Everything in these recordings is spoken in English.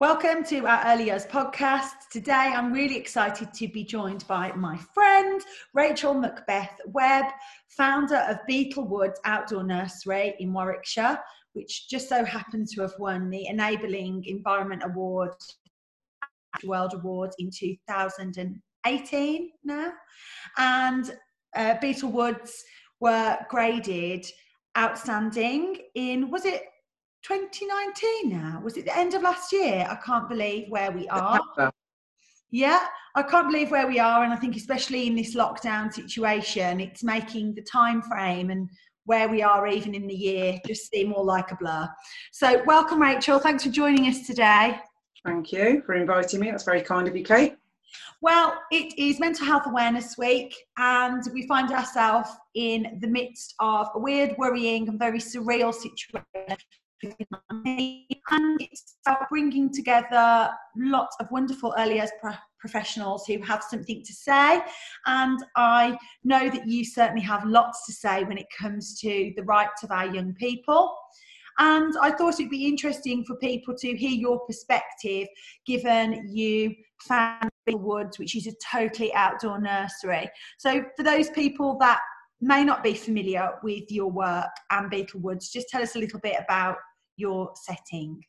Welcome to our Early Years podcast. Today I'm really excited to be joined by my friend Rachel Macbeth Webb, founder of Beetlewood Outdoor Nursery in Warwickshire, which just so happened to have won the Enabling Environment Award, World Awards in 2018 now. And uh, Beetlewoods were graded outstanding in, was it 2019 now. Was it the end of last year? I can't believe where we are. Yeah, I can't believe where we are, and I think especially in this lockdown situation, it's making the time frame and where we are even in the year just seem more like a blur. So, welcome, Rachel. Thanks for joining us today. Thank you for inviting me. That's very kind of you, Kate. Well, it is Mental Health Awareness Week, and we find ourselves in the midst of a weird, worrying, and very surreal situation and it's about bringing together lots of wonderful early years pro- professionals who have something to say. And I know that you certainly have lots to say when it comes to the rights of our young people. And I thought it'd be interesting for people to hear your perspective, given you found Woods, which is a totally outdoor nursery. So, for those people that may not be familiar with your work and Beetlewoods, just tell us a little bit about your setting?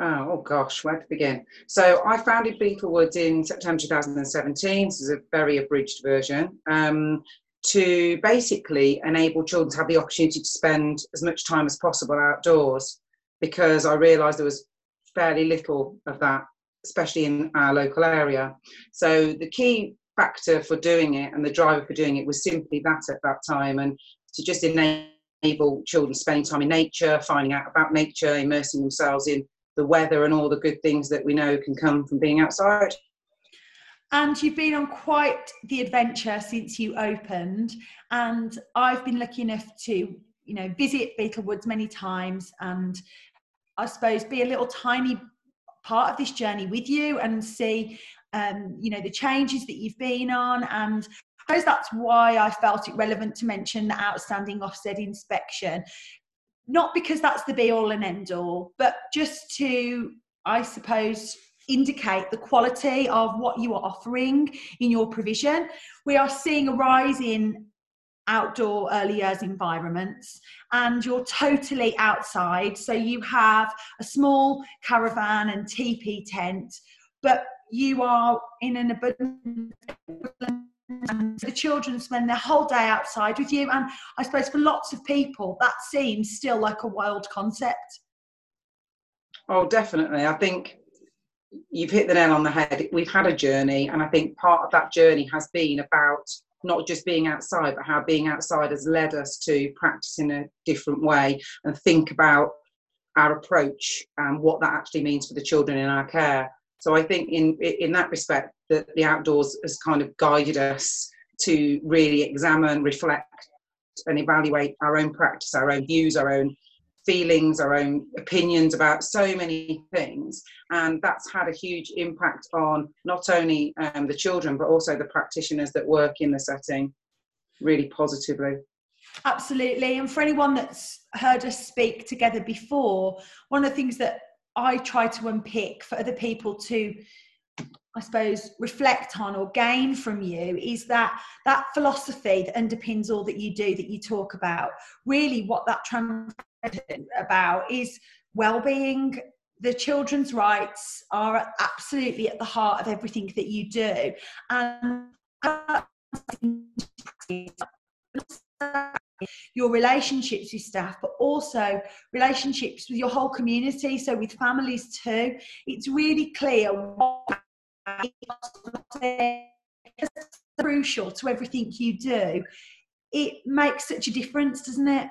Oh, oh, gosh, where to begin? So I founded Beetlewoods in September 2017. This is a very abridged version. Um, to basically enable children to have the opportunity to spend as much time as possible outdoors because I realised there was fairly little of that, especially in our local area. So the key factor for doing it and the driver for doing it was simply that at that time and to just enable enable children spending time in nature, finding out about nature, immersing themselves in the weather and all the good things that we know can come from being outside. And you've been on quite the adventure since you opened, and I've been lucky enough to, you know, visit Beetlewoods many times, and I suppose be a little tiny part of this journey with you and see, um, you know, the changes that you've been on and I suppose that's why I felt it relevant to mention the outstanding Ofsted inspection. Not because that's the be all and end all, but just to, I suppose, indicate the quality of what you are offering in your provision. We are seeing a rise in outdoor early years environments and you're totally outside. So you have a small caravan and teepee tent, but you are in an abundant and the children spend their whole day outside with you. And I suppose for lots of people, that seems still like a wild concept. Oh, definitely. I think you've hit the nail on the head. We've had a journey, and I think part of that journey has been about not just being outside, but how being outside has led us to practice in a different way and think about our approach and what that actually means for the children in our care. So I think in in that respect, that the outdoors has kind of guided us to really examine, reflect, and evaluate our own practice, our own views, our own feelings, our own opinions about so many things. And that's had a huge impact on not only um, the children, but also the practitioners that work in the setting really positively. Absolutely. And for anyone that's heard us speak together before, one of the things that I try to unpick for other people to I suppose reflect on or gain from you is that that philosophy that underpins all that you do that you talk about really what that about is well-being the children's rights are absolutely at the heart of everything that you do and your relationships with staff, but also relationships with your whole community, so with families too. It's really clear what crucial to everything you do. It makes such a difference, doesn't it?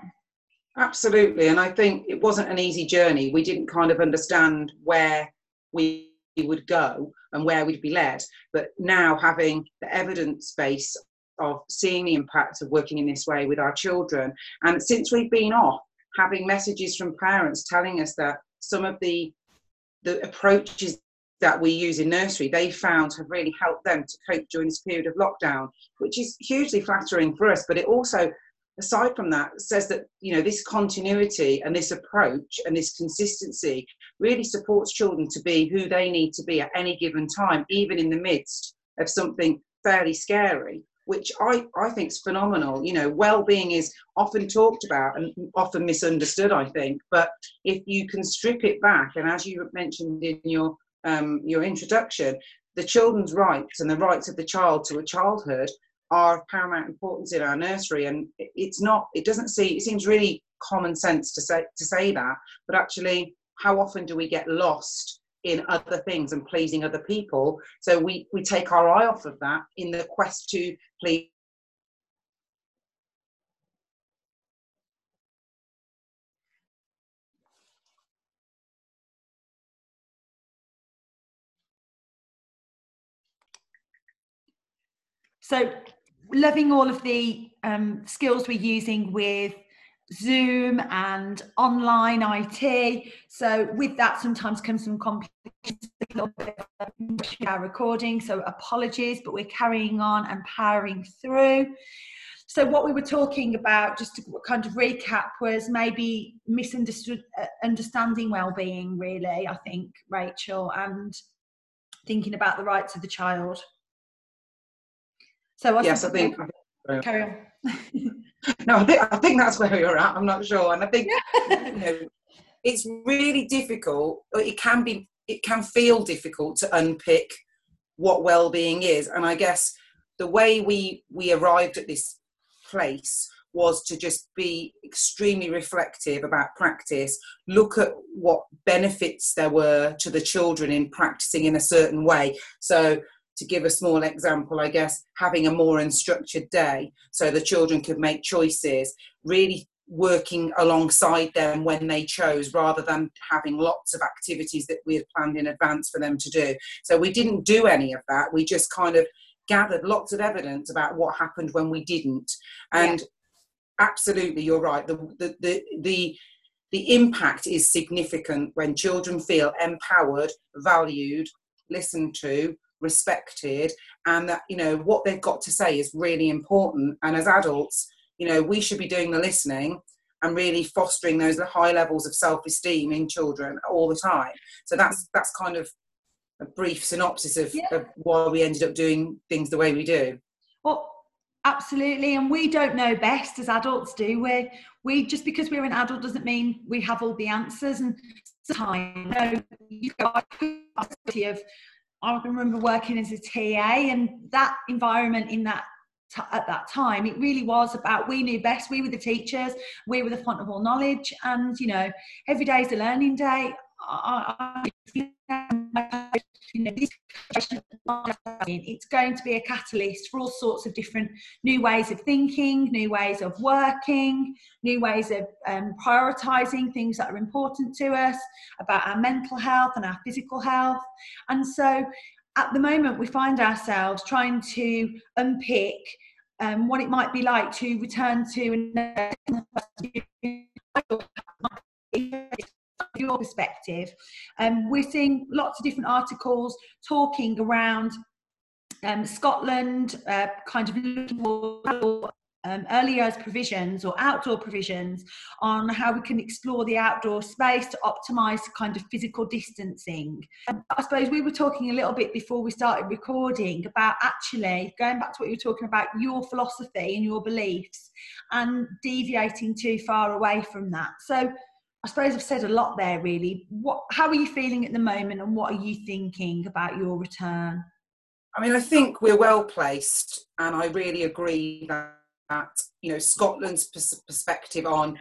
Absolutely. And I think it wasn't an easy journey. We didn't kind of understand where we would go and where we'd be led. But now having the evidence base of seeing the impact of working in this way with our children. And since we've been off, having messages from parents telling us that some of the the approaches that we use in nursery they found have really helped them to cope during this period of lockdown, which is hugely flattering for us. But it also aside from that, says that you know this continuity and this approach and this consistency really supports children to be who they need to be at any given time, even in the midst of something fairly scary, which I, I think is phenomenal. You know, well-being is often talked about and often misunderstood, I think. But if you can strip it back, and as you mentioned in your um, your introduction, the children's rights and the rights of the child to a childhood are of paramount importance in our nursery. And it's not it doesn't see it seems really common sense to say to say that but actually how often do we get lost in other things and pleasing other people? So we we take our eye off of that in the quest to please So loving all of the um, skills we're using with Zoom and online IT. So with that, sometimes comes some complications, our recording. So apologies, but we're carrying on and powering through. So what we were talking about, just to kind of recap, was maybe misunderstood uh, understanding well-being. Really, I think Rachel and thinking about the rights of the child. So yes, I think, I think carry on. no, I think I think that's where you're at. I'm not sure, and I think you know, it's really difficult. It can be, it can feel difficult to unpick what well-being is, and I guess the way we we arrived at this place was to just be extremely reflective about practice, look at what benefits there were to the children in practicing in a certain way. So to give a small example, I guess having a more unstructured day so the children could make choices, really working alongside them when they chose rather than having lots of activities that we had planned in advance for them to do. So we didn't do any of that. We just kind of gathered lots of evidence about what happened when we didn't. And yeah. absolutely, you're right. The, the, the, the the impact is significant when children feel empowered, valued, listened to, respected and that you know what they've got to say is really important. And as adults you know we should be doing the listening and really fostering those high levels of self-esteem in children all the time. So that's that's kind of a brief synopsis of, yeah. of why we ended up doing things the way we do. Well absolutely. And we don't know best as adults do we? We just because we're an adult doesn't mean we have all the answers. And time you know, you of I remember working as a TA, and that environment in that t- at that time, it really was about we knew best. We were the teachers. We were the font of all knowledge, and you know, every day is a learning day. I, I, you know, it's going to be a catalyst for all sorts of different new ways of thinking, new ways of working, new ways of um, prioritizing things that are important to us, about our mental health and our physical health. And so at the moment, we find ourselves trying to unpick um, what it might be like to return to your perspective. Um, we're seeing lots of different articles talking around um, Scotland, uh, kind of looking um, early years provisions or outdoor provisions on how we can explore the outdoor space to optimize kind of physical distancing. Um, I suppose we were talking a little bit before we started recording about actually going back to what you were talking about your philosophy and your beliefs and deviating too far away from that. So I suppose I've said a lot there really. What how are you feeling at the moment and what are you thinking about your return? I mean, I think we're well placed and I really agree that, that you know Scotland's perspective on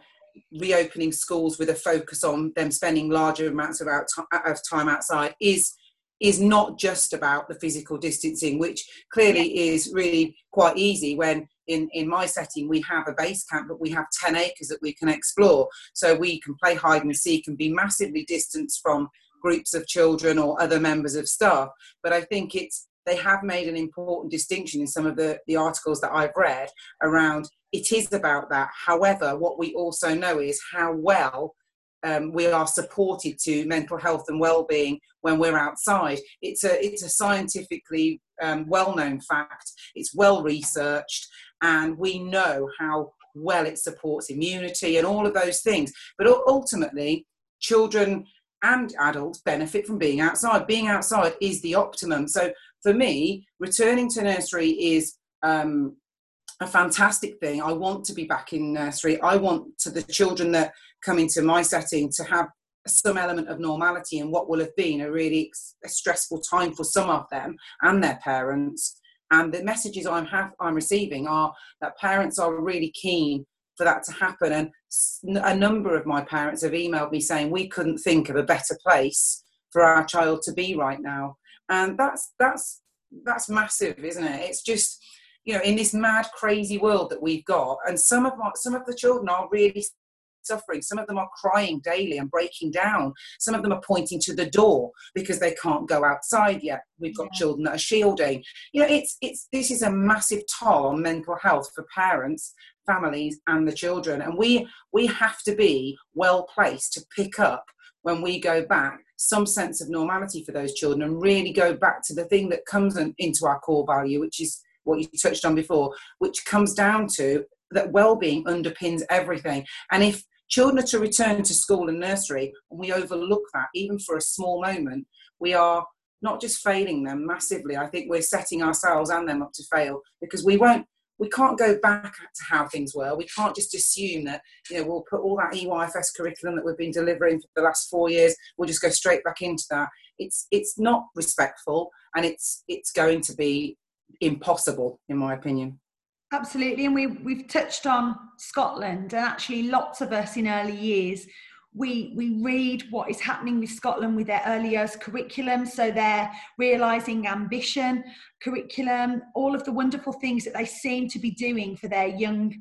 reopening schools with a focus on them spending larger amounts of, out, of time outside is is not just about the physical distancing, which clearly is really quite easy when in, in my setting we have a base camp, but we have 10 acres that we can explore. So we can play hide and seek and be massively distanced from groups of children or other members of staff. But I think it's they have made an important distinction in some of the, the articles that I've read around it is about that. However, what we also know is how well um, we are supported to mental health and well-being when we're outside. It's a it's a scientifically um, well-known fact. It's well researched, and we know how well it supports immunity and all of those things. But ultimately, children and adults benefit from being outside. Being outside is the optimum. So for me, returning to nursery is um, a fantastic thing. I want to be back in nursery. I want to the children that come into my setting to have some element of normality in what will have been a really stressful time for some of them and their parents. And the messages I'm have, I'm receiving are that parents are really keen for that to happen. And a number of my parents have emailed me saying we couldn't think of a better place for our child to be right now. And that's that's that's massive, isn't it? It's just you know in this mad, crazy world that we've got, and some of my, some of the children are really suffering. Some of them are crying daily and breaking down. Some of them are pointing to the door because they can't go outside yet. We've got yeah. children that are shielding. You know, it's it's this is a massive toll on mental health for parents, families, and the children. And we we have to be well placed to pick up when we go back some sense of normality for those children and really go back to the thing that comes into our core value, which is what you touched on before, which comes down to that well-being underpins everything. And if children are to return to school and nursery and we overlook that even for a small moment. We are not just failing them massively i think we're setting ourselves and them up to fail because we won't we can't go back to how things were. We can't just assume that you know we'll put all that eyfs curriculum that we've been delivering for the last four years we'll just go straight back into that. It's it's not respectful and it's it's going to be impossible in my opinion Absolutely, and we we've touched on Scotland, and actually, lots of us in early years we we read what is happening with Scotland with their early years curriculum. So they're realizing ambition curriculum, all of the wonderful things that they seem to be doing for their young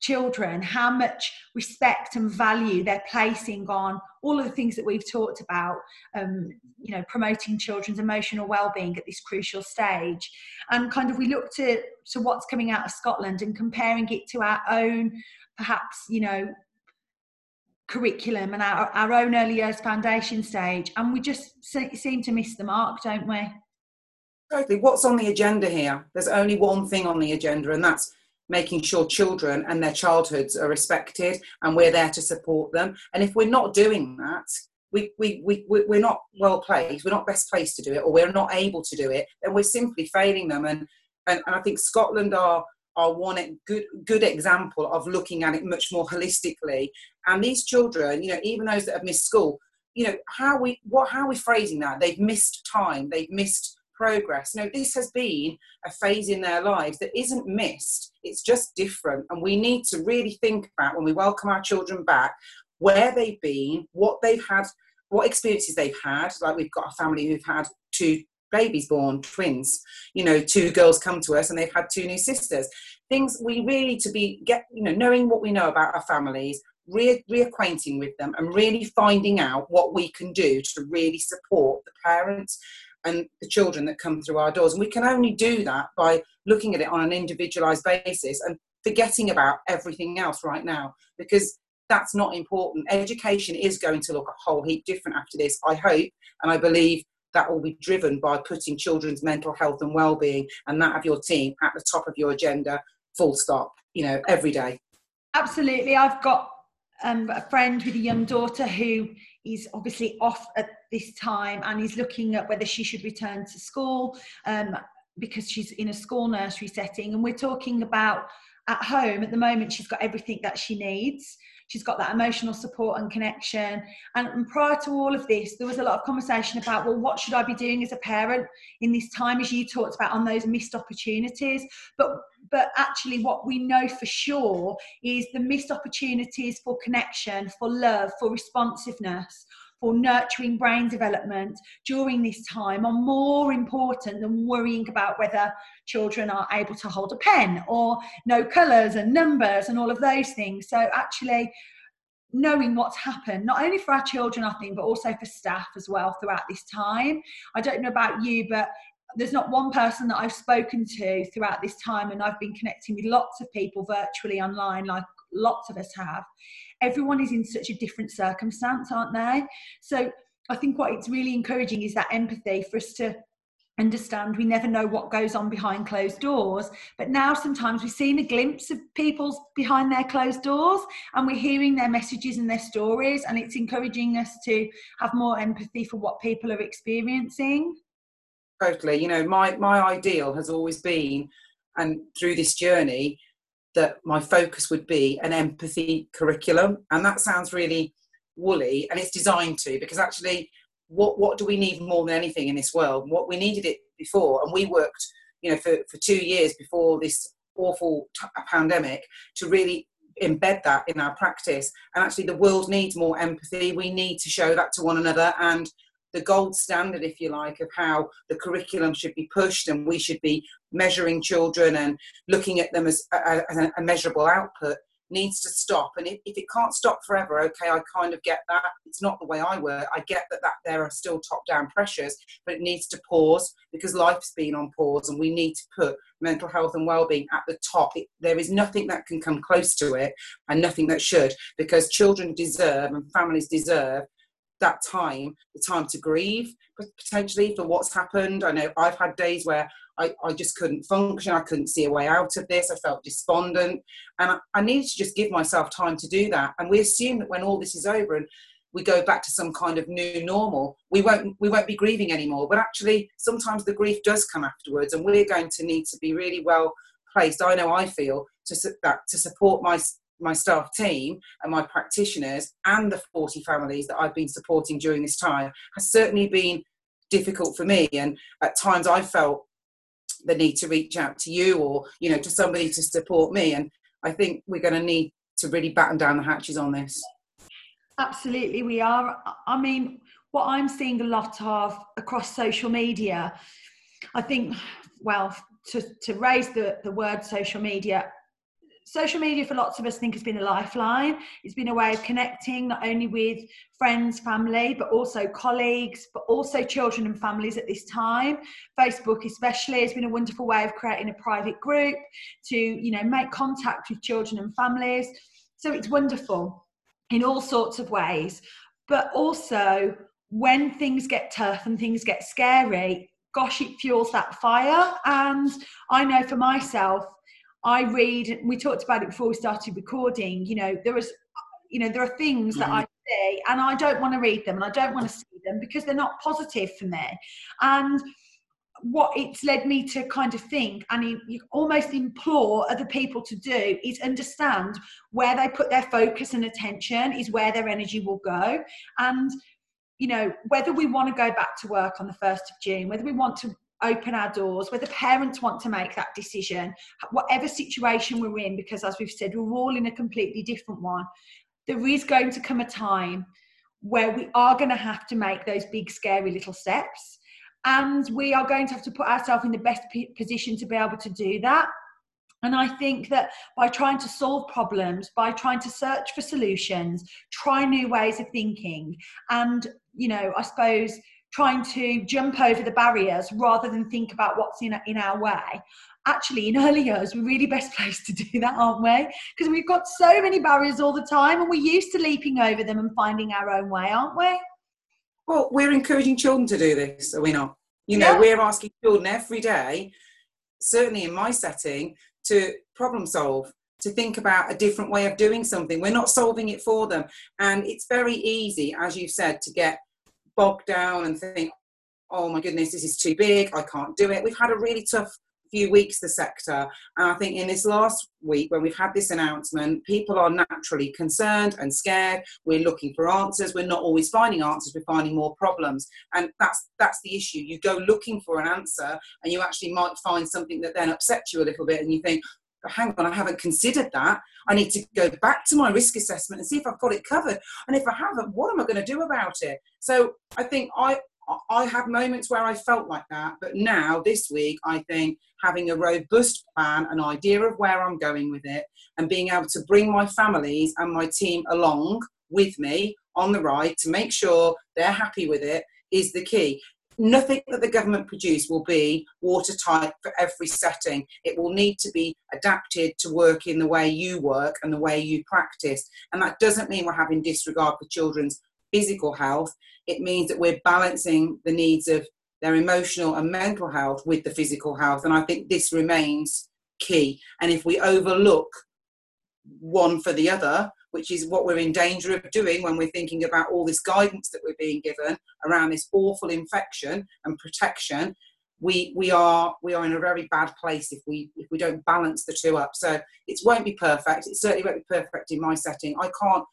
children, how much respect and value they're placing on all of the things that we've talked about, um, you know, promoting children's emotional well-being at this crucial stage. And kind of we look to, to what's coming out of Scotland and comparing it to our own, perhaps, you know, curriculum and our, our own early years foundation stage. And we just seem to miss the mark, don't we? Totally. What's on the agenda here? There's only one thing on the agenda, and that's making sure children and their childhoods are respected and we're there to support them. And if we're not doing that, we, we, we, we're not well placed, we're not best placed to do it, or we're not able to do it, then we're simply failing them. And, and, and I think Scotland are, are one good, good example of looking at it much more holistically. And these children, you know, even those that have missed school, you know, how we, what, how are we phrasing that? They've missed time, they've missed progress. You know, this has been a phase in their lives that isn't missed, it's just different. And we need to really think about when we welcome our children back where they've been, what they've had, what experiences they've had. Like we've got a family who've had two babies born, twins, you know, two girls come to us and they've had two new sisters. Things we really to be get, you know, knowing what we know about our families, re- reacquainting with them and really finding out what we can do to really support the parents and the children that come through our doors. And we can only do that by looking at it on an individualized basis and forgetting about everything else right now because that's not important. Education is going to look a whole heap different after this, I hope, and I believe that will be driven by putting children's mental health and well-being and that of your team at the top of your agenda full stop you know every day absolutely i've got um, a friend with a young daughter who is obviously off at this time and is looking at whether she should return to school um, because she's in a school nursery setting. And we're talking about at home at the moment, she's got everything that she needs. She's got that emotional support and connection. And, prior to all of this, there was a lot of conversation about, well, what should I be doing as a parent in this time, as you talked about on those missed opportunities. But but actually what we know for sure is the missed opportunities for connection for love for responsiveness for nurturing brain development during this time are more important than worrying about whether children are able to hold a pen or know colours and numbers and all of those things. So, actually, knowing what's happened, not only for our children, I think, but also for staff as well throughout this time. I don't know about you, but there's not one person that I've spoken to throughout this time, and I've been connecting with lots of people virtually online, like lots of us have everyone is in such a different circumstance, aren't they? So I think what it's really encouraging is that empathy for us to understand we never know what goes on behind closed doors but now sometimes we're seeing a glimpse of people's behind their closed doors and we're hearing their messages and their stories and it's encouraging us to have more empathy for what people are experiencing totally you know my my ideal has always been and through this journey that my focus would be an empathy curriculum and that sounds really woolly and it's designed to because actually what what do we need more than anything in this world? What we needed it before, and we worked, you know, for, for two years before this awful t- uh, pandemic to really embed that in our practice. And actually, the world needs more empathy. We need to show that to one another, and the gold standard, if you like, of how the curriculum should be pushed, and we should be measuring children and looking at them as a, a, measurable output needs to stop. And if, if it can't stop forever, okay, I kind of get that. It's not the way I work. I get that, that there are still top down pressures, but it needs to pause because life's been on pause and we need to put mental health and well-being at the top. It, there is nothing that can come close to it and nothing that should because children deserve and families deserve that time, the time to grieve potentially for what's happened. I know I've had days where I, I just couldn't function. I couldn't see a way out of this. I felt despondent. And I, I needed to just give myself time to do that. And we assume that when all this is over and we go back to some kind of new normal, we won't we won't be grieving anymore. But actually, sometimes the grief does come afterwards, and we're going to need to be really well placed. I know I feel to that to support my my staff team and my practitioners and the 40 families that I've been supporting during this time has certainly been difficult for me. And at times I felt the need to reach out to you or you know to somebody to support me. And i think we're going to need to really batten down the hatches on this. Absolutely we are. I mean what i'm seeing a lot of across social media i think well to, to raise the, the word social media social media for lots of us think has been a lifeline. It's been a way of connecting not only with friends, family, but also colleagues, but also children and families at this time. Facebook especially has been a wonderful way of creating a private group to, you know, make contact with children and families. So it's wonderful in all sorts of ways. But also when things get tough and things get scary, gosh, it fuels that fire. And I know for myself, I read, we talked about it before we started recording, you know, there is, you know, there are things mm-hmm. that I see and I don't want to read them and I don't want to see them because they're not positive for me. And what it's led me to kind of think and you almost implore other people to do is understand where they put their focus and attention is where their energy will go and you know whether we want to go back to work on the 1st of june whether we want to open our doors, whether parents want to make that decision, whatever situation we're in, because as we've said, we're all in a completely different one. There is going to come a time where we are going to have to make those big, scary little steps. And we are going to have to put ourselves in the best position to be able to do that. And I think that by trying to solve problems, by trying to search for solutions, try new ways of thinking, and, you know, I suppose trying to jump over the barriers rather than think about what's in, in our way. Actually in early years we're really best placed to do that aren't we? Because we've got so many barriers all the time and we're used to leaping over them and finding our own way aren't we? Well we're encouraging children to do this are we not? You know yeah. we're asking children every day certainly in my setting to problem solve to think about a different way of doing something. We're not solving it for them. And it's very easy as you said to get bogged down and think, oh my goodness, this is too big, I can't do it. We've had a really tough few weeks, the sector. And I think in this last week, when we've had this announcement, people are naturally concerned and scared. We're looking for answers. We're not always finding answers, we're finding more problems. And that's that's the issue. You go looking for an answer and you actually might find something that then upsets you a little bit and you think, hang on, I haven't considered that. I need to go back to my risk assessment and see if I've got it covered. And if I haven't, what am I going to do about it? So I think I I had moments where I felt like that, but now this week I think having a robust plan, an idea of where I'm going with it, and being able to bring my families and my team along with me on the ride to make sure they're happy with it is the key nothing that the government produce will be watertight for every setting. It will need to be adapted to work in the way you work and the way you practice. And that doesn't mean we're having disregard for children's physical health. It means that we're balancing the needs of their emotional and mental health with the physical health. And I think this remains key. And if we overlook one for the other, which is what we're in danger of doing when we're thinking about all this guidance that we're being given around this awful infection and protection, we we are we are in a very bad place if we if we don't balance the two up. So it won't be perfect. It certainly won't be perfect in my setting. I can't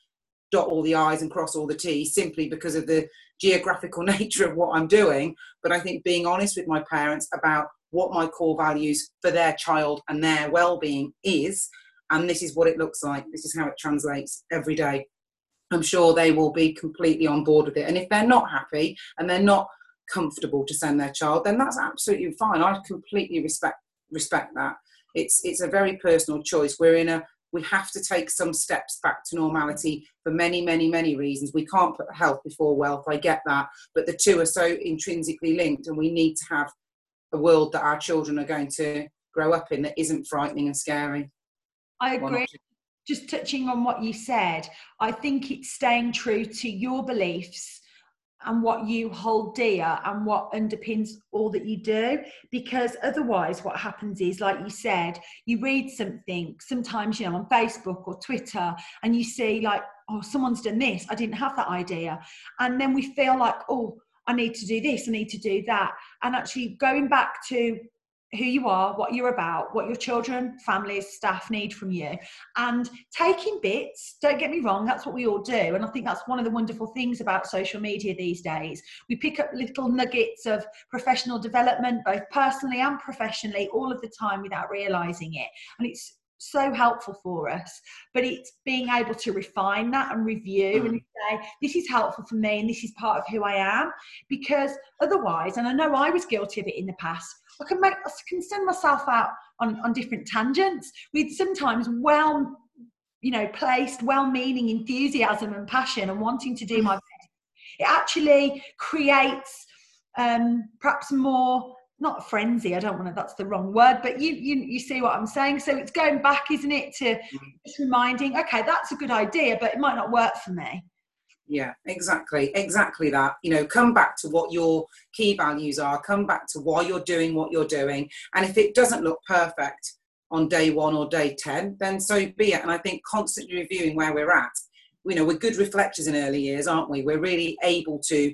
dot all the I's and cross all the T's simply because of the geographical nature of what I'm doing. But I think being honest with my parents about what my core values for their child and their well-being is, and this is what it looks like. This is how it translates every day. I'm sure they will be completely on board with it. And if they're not happy and they're not comfortable to send their child, then that's absolutely fine. I completely respect respect that. It's it's a very personal choice. We're in a we have to take some steps back to normality for many, many, many reasons. We can't put health before wealth, I get that, but the two are so intrinsically linked, and we need to have a world that our children are going to grow up in that isn't frightening and scary. I agree. Just touching on what you said, I think it's staying true to your beliefs and what you hold dear and what underpins all that you do because otherwise what happens is like you said you read something sometimes you know on facebook or twitter and you see like oh someone's done this i didn't have that idea. And then we feel like oh i need to do this i need to do that. And actually going back to who you are, what you're about, what your children, families, staff need from you, and taking bits. Don't get me wrong, that's what we all do. And I think that's one of the wonderful things about social media these days. We pick up little nuggets of professional development, both personally and professionally, all of the time without realizing it. And it's so helpful for us but it's being able to refine that and review mm. and say this is helpful for me and this is part of who i am because otherwise and i know i was guilty of it in the past I can make I can send myself out on, on different tangents with sometimes well, you know, placed, well-meaning enthusiasm and passion and wanting to do my best. It actually creates um, perhaps more not frenzy. I don't want to. That's the wrong word, but you you you see what I'm saying. So it's going back, isn't it, to mm. just reminding. Okay, that's a good idea, but it might not work for me yeah exactly exactly that you know come back to what your key values are come back to why you're doing what you're doing and if it doesn't look perfect on day one or day 10 then so be it and i think constantly reviewing where we're at you know we're good reflectors in early years aren't we we're really able to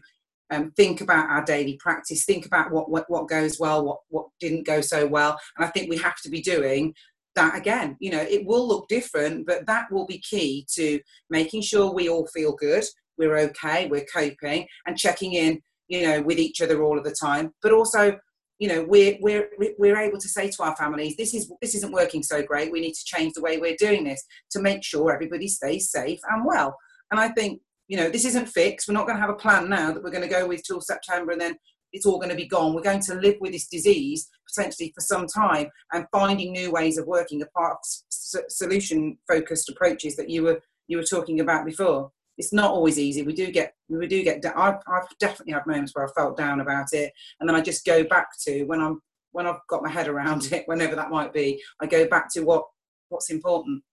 um, think about our daily practice think about what, what what goes well what what didn't go so well and i think we have to be doing that again you know it will look different but that will be key to making sure we all feel good we're okay, we're coping, and checking in, you know, with each other all of the time. But also, you know, we're we're we're able to say to our families, this is this isn't working so great. We need to change the way we're doing this to make sure everybody stays safe and well. And I think, you know, this isn't fixed. We're not going to have a plan now that we're going to go with till September and then it's all going to be gone. We're going to live with this disease potentially for some time and finding new ways of working apart solution focused approaches that you were you were talking about before it's not always easy. We do get we do get. I've, I've definitely had moments where I felt down about it, and then I just go back to when I'm when I've got my head around it, whenever that might be. I go back to what what's important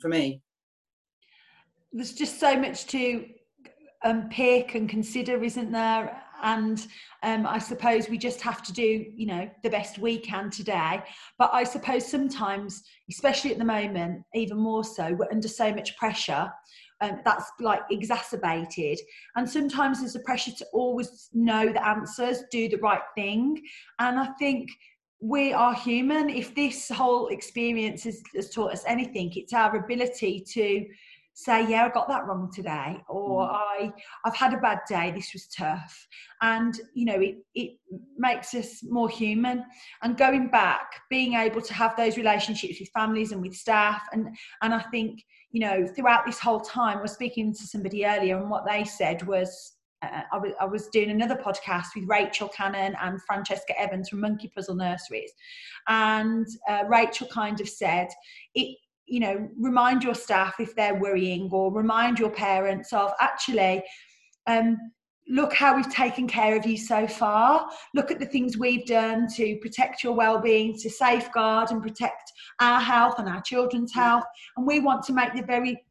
for me. There's just so much to unpick and consider, isn't there? And um, I suppose we just have to do, you know, the best we can today. But I suppose sometimes, especially at the moment, even more so, we're under so much pressure um, that's like exacerbated. And sometimes there's a pressure to always know the answers, do the right thing. And I think we are human. If this whole experience has, has taught us anything, it's our ability to say yeah i got that wrong today or mm. i i've had a bad day this was tough. And you know it it makes us more human. And going back being able to have those relationships with families and with staff and and i think you know, throughout this whole time, I was speaking to somebody earlier, and what they said was, uh, I, was, I was doing another podcast with Rachel Cannon and Francesca Evans from Monkey Puzzle Nurseries, and uh, Rachel kind of said, it, you know, remind your staff if they're worrying, or remind your parents of actually. Um, look how we've taken care of you so far. Look at the things we've done to protect your well-being, to safeguard and protect our health and our children's health. And we want to make the very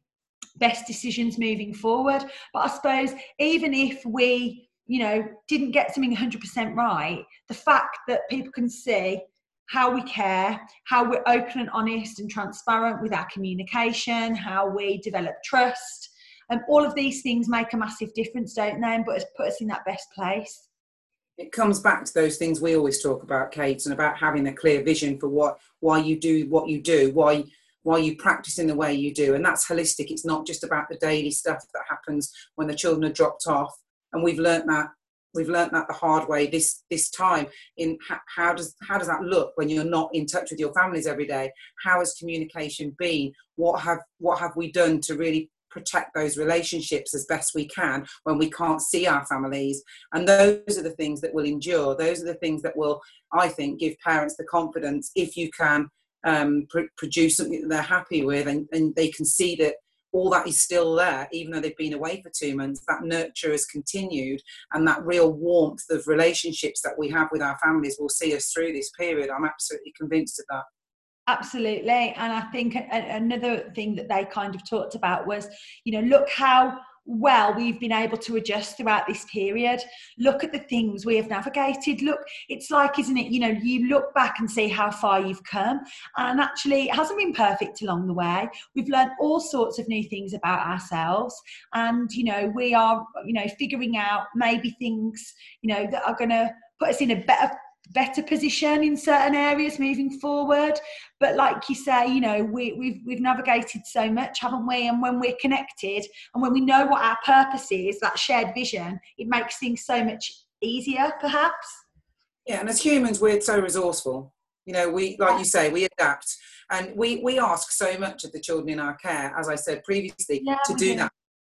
best decisions moving forward. But I suppose even if we you know, didn't get something 100% right, the fact that people can see how we care, how we're open and honest and transparent with our communication, how we develop trust, and all of these things make a massive difference, don't they? But us, put us in that best place. It comes back to those things we always talk about, Kate, and about having a clear vision for what why you do what you do, why why you practice in the way you do, and that's holistic. It's not just about the daily stuff that happens when the children are dropped off, and we've learnt that we've learnt that the hard way this this time in how, how does how does that look when you're not in touch with your families every day? How has communication been? What have what have we done to really protect those relationships as best we can when we can't see our families? And those are the things that will endure. Those are the things that will i think give parents the confidence if you can um, pr- produce something that they're happy with and, and they can see that all that is still there, even though they've been away for two months. That nurture has continued, and that real warmth of relationships that we have with our families will see us through this period. I'm absolutely convinced of that. Absolutely. And I think another thing that they kind of talked about was, you know, look how well we've been able to adjust throughout this period. Look at the things we have navigated. Look it's like isn't it you know you look back and see how far you've come. And actually it hasn't been perfect along the way. We've learned all sorts of new things about ourselves. And you know we are you know figuring out maybe things you know that are going to put us in a better better position in certain areas moving forward. But like you say, you know, we, we've we've navigated so much, haven't we? And when we're connected and when we know what our purpose is, that shared vision, it makes things so much easier, perhaps. Yeah, and as humans, we're so resourceful. You know, we like you say, we adapt, and we we ask so much of the children in our care, as I said previously, yeah, to do that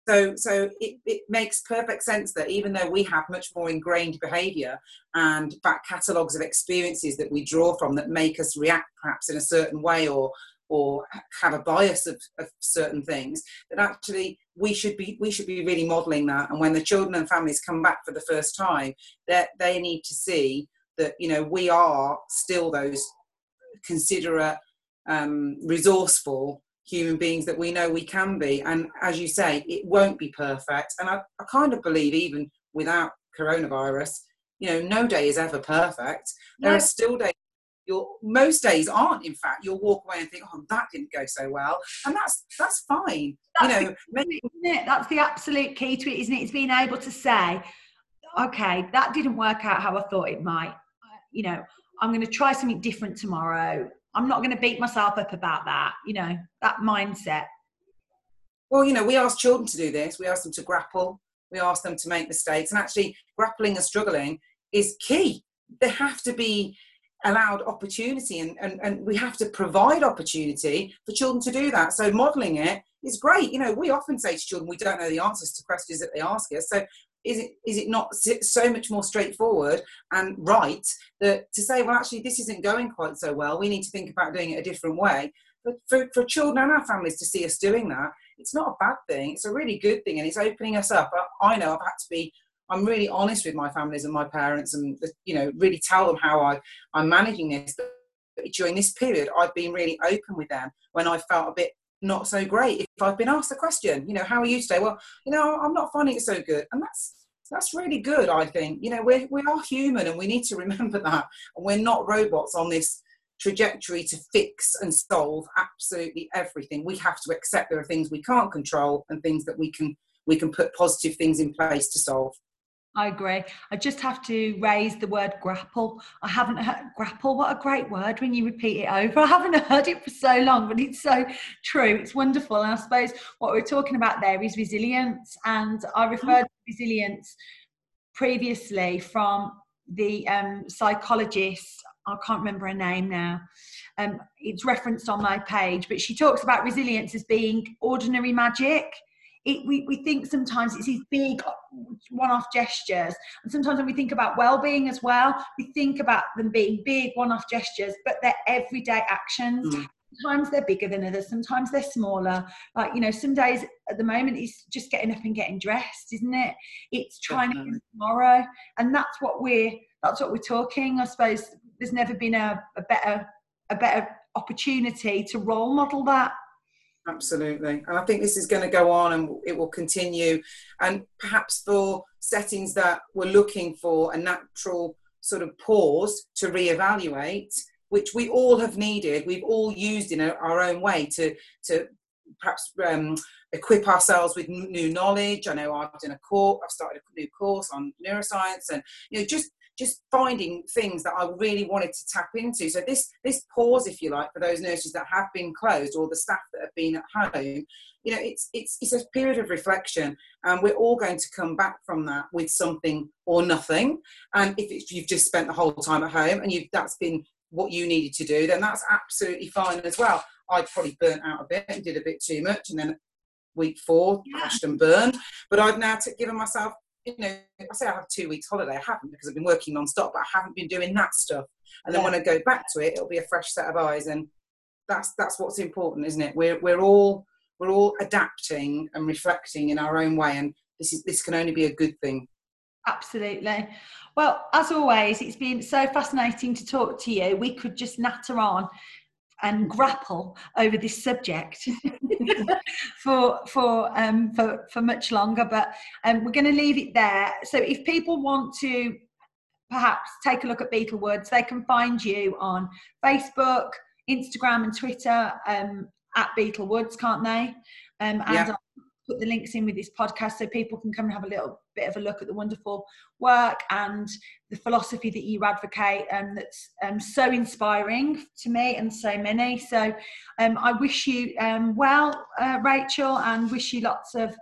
so, so it, it makes perfect sense that even though we have much more ingrained behaviour and back catalogues of experiences that we draw from that make us react perhaps in a certain way or or have a bias of, of certain things that actually we should be we should be really modeling that. And when the children and families come back for the first time that they need to see that you know we are still those considerate um, resourceful human beings that we know we can be. And as you say, it won't be perfect. And I, I kind of believe even without coronavirus, you know, no day is ever perfect. There are still days your most days aren't in fact. You'll walk away and think oh that didn't go so well. And that's that's fine that's you know. the, maybe, that's the absolute key to it isn't it? It's being able to say okay that didn't work out how i thought it might. You know i'm going to try something different tomorrow I'm not going to beat myself up about that, you know, that mindset. Well, you know, we ask children to do this. We ask them to grapple. We ask them to make mistakes. And actually, grappling and struggling is key. They have to be allowed opportunity and, and, and we have to provide opportunity for children to do that. So modeling it is great. You know, we often say to children, we don't know the answers to questions that they ask us. So is it is it not so much more straightforward and right that to say well actually this isn't going quite so well we need to think about doing it a different way. But for, for children and our families to see us doing that it's not a bad thing it's a really good thing and it's opening us up. I, I know i've had to be i'm really honest with my families and my parents and you know really tell them how i i'm managing this. But during this period i've been really open with them when i felt a bit not so great if I've been asked the question, you know, how are you today? Well, you know, I'm not finding it so good. And that's that's really good, I think. You know, we're we are human and we need to remember that. And we're not robots on this trajectory to fix and solve absolutely everything. We have to accept there are things we can't control and things that we can we can put positive things in place to solve. I agree. I just have to raise the word grapple. I haven't heard grapple. What a great word when you repeat it over. I haven't heard it for so long, but it's so true. It's wonderful. And I suppose what we're talking about there is resilience. And I referred to resilience previously from the um, psychologist. I can't remember her name now. Um, it's referenced on my page, but she talks about resilience as being ordinary magic it, we, we think sometimes it's these big one-off gestures. And sometimes when we think about well-being as well we think about them being big one-off gestures but they're everyday actions. Mm. sometimes they're bigger than others sometimes they're smaller. Like you know some days at the moment it's just getting up and getting dressed isn't it? It's trying to tomorrow and that's what we're that's what we're talking. I suppose there's never been a, a better a better opportunity to role model that Absolutely. And I think this is going to go on and it will continue. And perhaps for settings that we're looking for a natural sort of pause to reevaluate, which we all have needed, we've all used in our own way to, to perhaps um, equip ourselves with new knowledge. I know I've done a course, I've started a new course on neuroscience and, you know, just just finding things that I really wanted to tap into. So this this pause, if you like, for those nurses that have been closed or the staff that have been at home, you know, it's it's it's a period of reflection, and we're all going to come back from that with something or nothing. And if you've just spent the whole time at home and you've that's been what you needed to do, then that's absolutely fine as well. I probably burnt out a bit and did a bit too much, and then week four yeah. crashed and burned. But I've now t- given myself you know, I say I have two weeks holiday. I haven't because I've been working non-stop, but I haven't been doing that stuff. And then yeah. when I go back to it, it'll be a fresh set of eyes. And that's that's what's important, isn't it? We're we're all we're all adapting and reflecting in our own way, and this is this can only be a good thing. Absolutely. Well, as always, it's been so fascinating to talk to you. We could just natter on and grapple over this subject for for um for for much longer but um we're going to leave it there. So if people want to perhaps take a look at beetle woods they can find you on facebook instagram and twitter um at beetlewoods can't they? Um and yeah put the links in with this podcast so people can come and have a little bit of a look at the wonderful work and the philosophy that you advocate and um, that's um, so inspiring to me and so many. So um, i wish you um, well uh, rachel and wish you lots of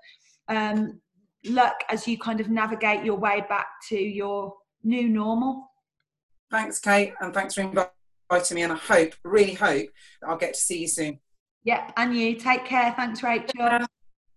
um, luck as you kind of navigate your way back to your new normal. Thanks kate and thanks for inviting me and i hope really hope that i'll get to see you soon. Yep and you. Take care. Thanks rachel